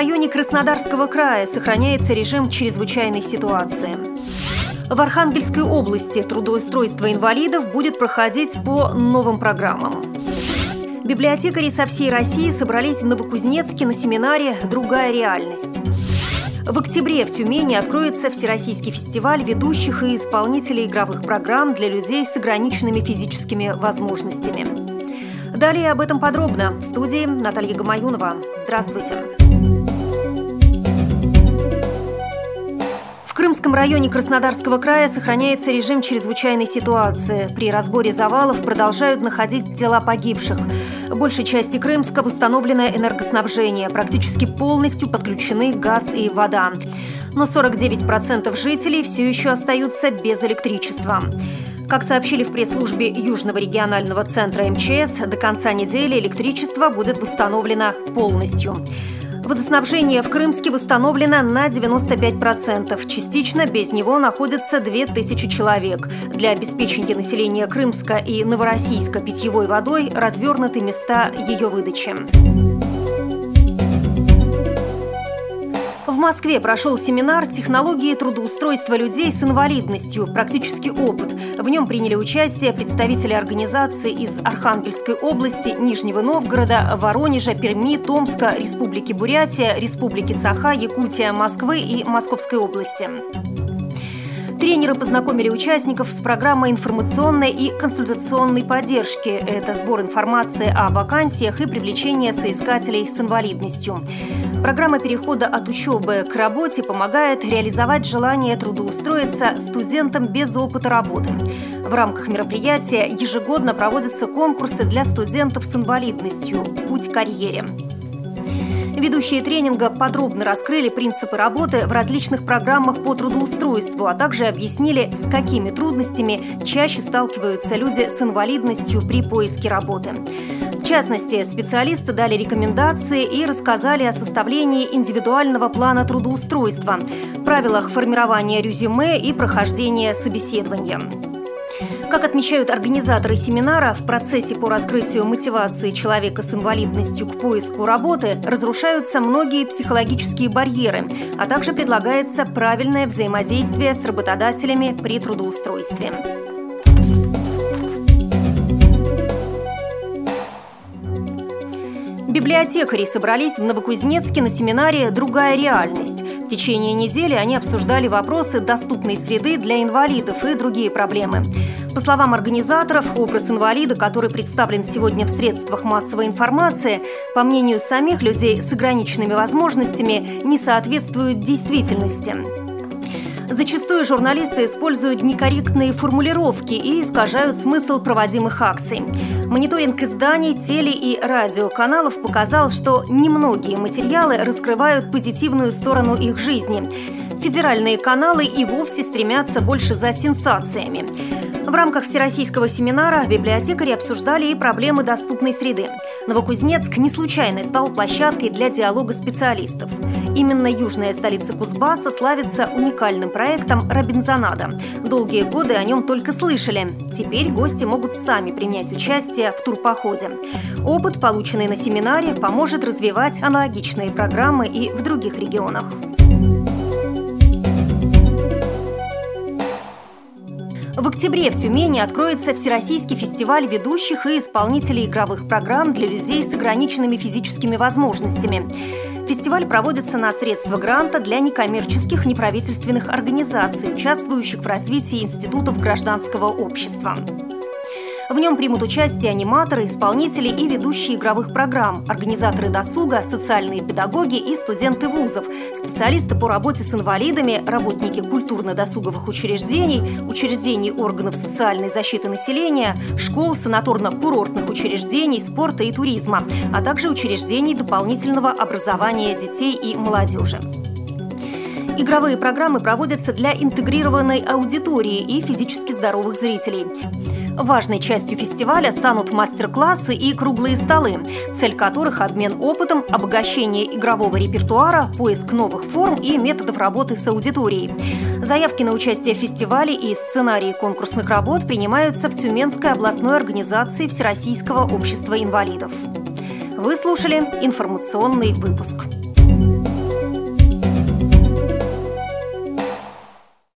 районе Краснодарского края сохраняется режим чрезвычайной ситуации. В Архангельской области трудоустройство инвалидов будет проходить по новым программам. Библиотекари со всей России собрались в Новокузнецке на семинаре «Другая реальность». В октябре в Тюмени откроется Всероссийский фестиваль ведущих и исполнителей игровых программ для людей с ограниченными физическими возможностями. Далее об этом подробно. В студии Наталья Гамаюнова. Здравствуйте. Крымском районе Краснодарского края сохраняется режим чрезвычайной ситуации. При разборе завалов продолжают находить тела погибших. Большей части Крымска восстановлено энергоснабжение. Практически полностью подключены газ и вода. Но 49% жителей все еще остаются без электричества. Как сообщили в пресс-службе Южного регионального центра МЧС, до конца недели электричество будет восстановлено полностью. Водоснабжение в Крымске восстановлено на 95%. Частично без него находятся 2000 человек. Для обеспечения населения Крымска и Новороссийска питьевой водой развернуты места ее выдачи. Москве прошел семинар «Технологии трудоустройства людей с инвалидностью. Практический опыт». В нем приняли участие представители организаций из Архангельской области, Нижнего Новгорода, Воронежа, Перми, Томска, Республики Бурятия, Республики Саха, Якутия, Москвы и Московской области. Тренеры познакомили участников с программой информационной и консультационной поддержки. Это сбор информации о вакансиях и привлечение соискателей с инвалидностью. Программа перехода от учебы к работе помогает реализовать желание трудоустроиться студентам без опыта работы. В рамках мероприятия ежегодно проводятся конкурсы для студентов с инвалидностью «Путь к карьере». Ведущие тренинга подробно раскрыли принципы работы в различных программах по трудоустройству, а также объяснили, с какими трудностями чаще сталкиваются люди с инвалидностью при поиске работы. Частности, специалисты дали рекомендации и рассказали о составлении индивидуального плана трудоустройства, правилах формирования резюме и прохождения собеседования. Как отмечают организаторы семинара, в процессе по раскрытию мотивации человека с инвалидностью к поиску работы разрушаются многие психологические барьеры, а также предлагается правильное взаимодействие с работодателями при трудоустройстве. Библиотекари собрались в Новокузнецке на семинаре «Другая реальность». В течение недели они обсуждали вопросы доступной среды для инвалидов и другие проблемы. По словам организаторов, образ инвалида, который представлен сегодня в средствах массовой информации, по мнению самих людей с ограниченными возможностями, не соответствует действительности. Зачастую журналисты используют некорректные формулировки и искажают смысл проводимых акций. Мониторинг изданий, теле- и радиоканалов показал, что немногие материалы раскрывают позитивную сторону их жизни. Федеральные каналы и вовсе стремятся больше за сенсациями. В рамках всероссийского семинара библиотекари обсуждали и проблемы доступной среды. Новокузнецк не случайно стал площадкой для диалога специалистов. Именно южная столица Кузбасса славится уникальным проектом «Робинзонада». Долгие годы о нем только слышали. Теперь гости могут сами принять участие в турпоходе. Опыт, полученный на семинаре, поможет развивать аналогичные программы и в других регионах. Октябре в Тюмени откроется Всероссийский фестиваль ведущих и исполнителей игровых программ для людей с ограниченными физическими возможностями. Фестиваль проводится на средства гранта для некоммерческих неправительственных организаций, участвующих в развитии институтов гражданского общества. В нем примут участие аниматоры, исполнители и ведущие игровых программ, организаторы досуга, социальные педагоги и студенты вузов, специалисты по работе с инвалидами, работники культурно-досуговых учреждений, учреждений органов социальной защиты населения, школ, санаторно-курортных учреждений, спорта и туризма, а также учреждений дополнительного образования детей и молодежи. Игровые программы проводятся для интегрированной аудитории и физически здоровых зрителей. Важной частью фестиваля станут мастер-классы и круглые столы, цель которых – обмен опытом, обогащение игрового репертуара, поиск новых форм и методов работы с аудиторией. Заявки на участие в фестивале и сценарии конкурсных работ принимаются в Тюменской областной организации Всероссийского общества инвалидов. Вы слушали информационный выпуск.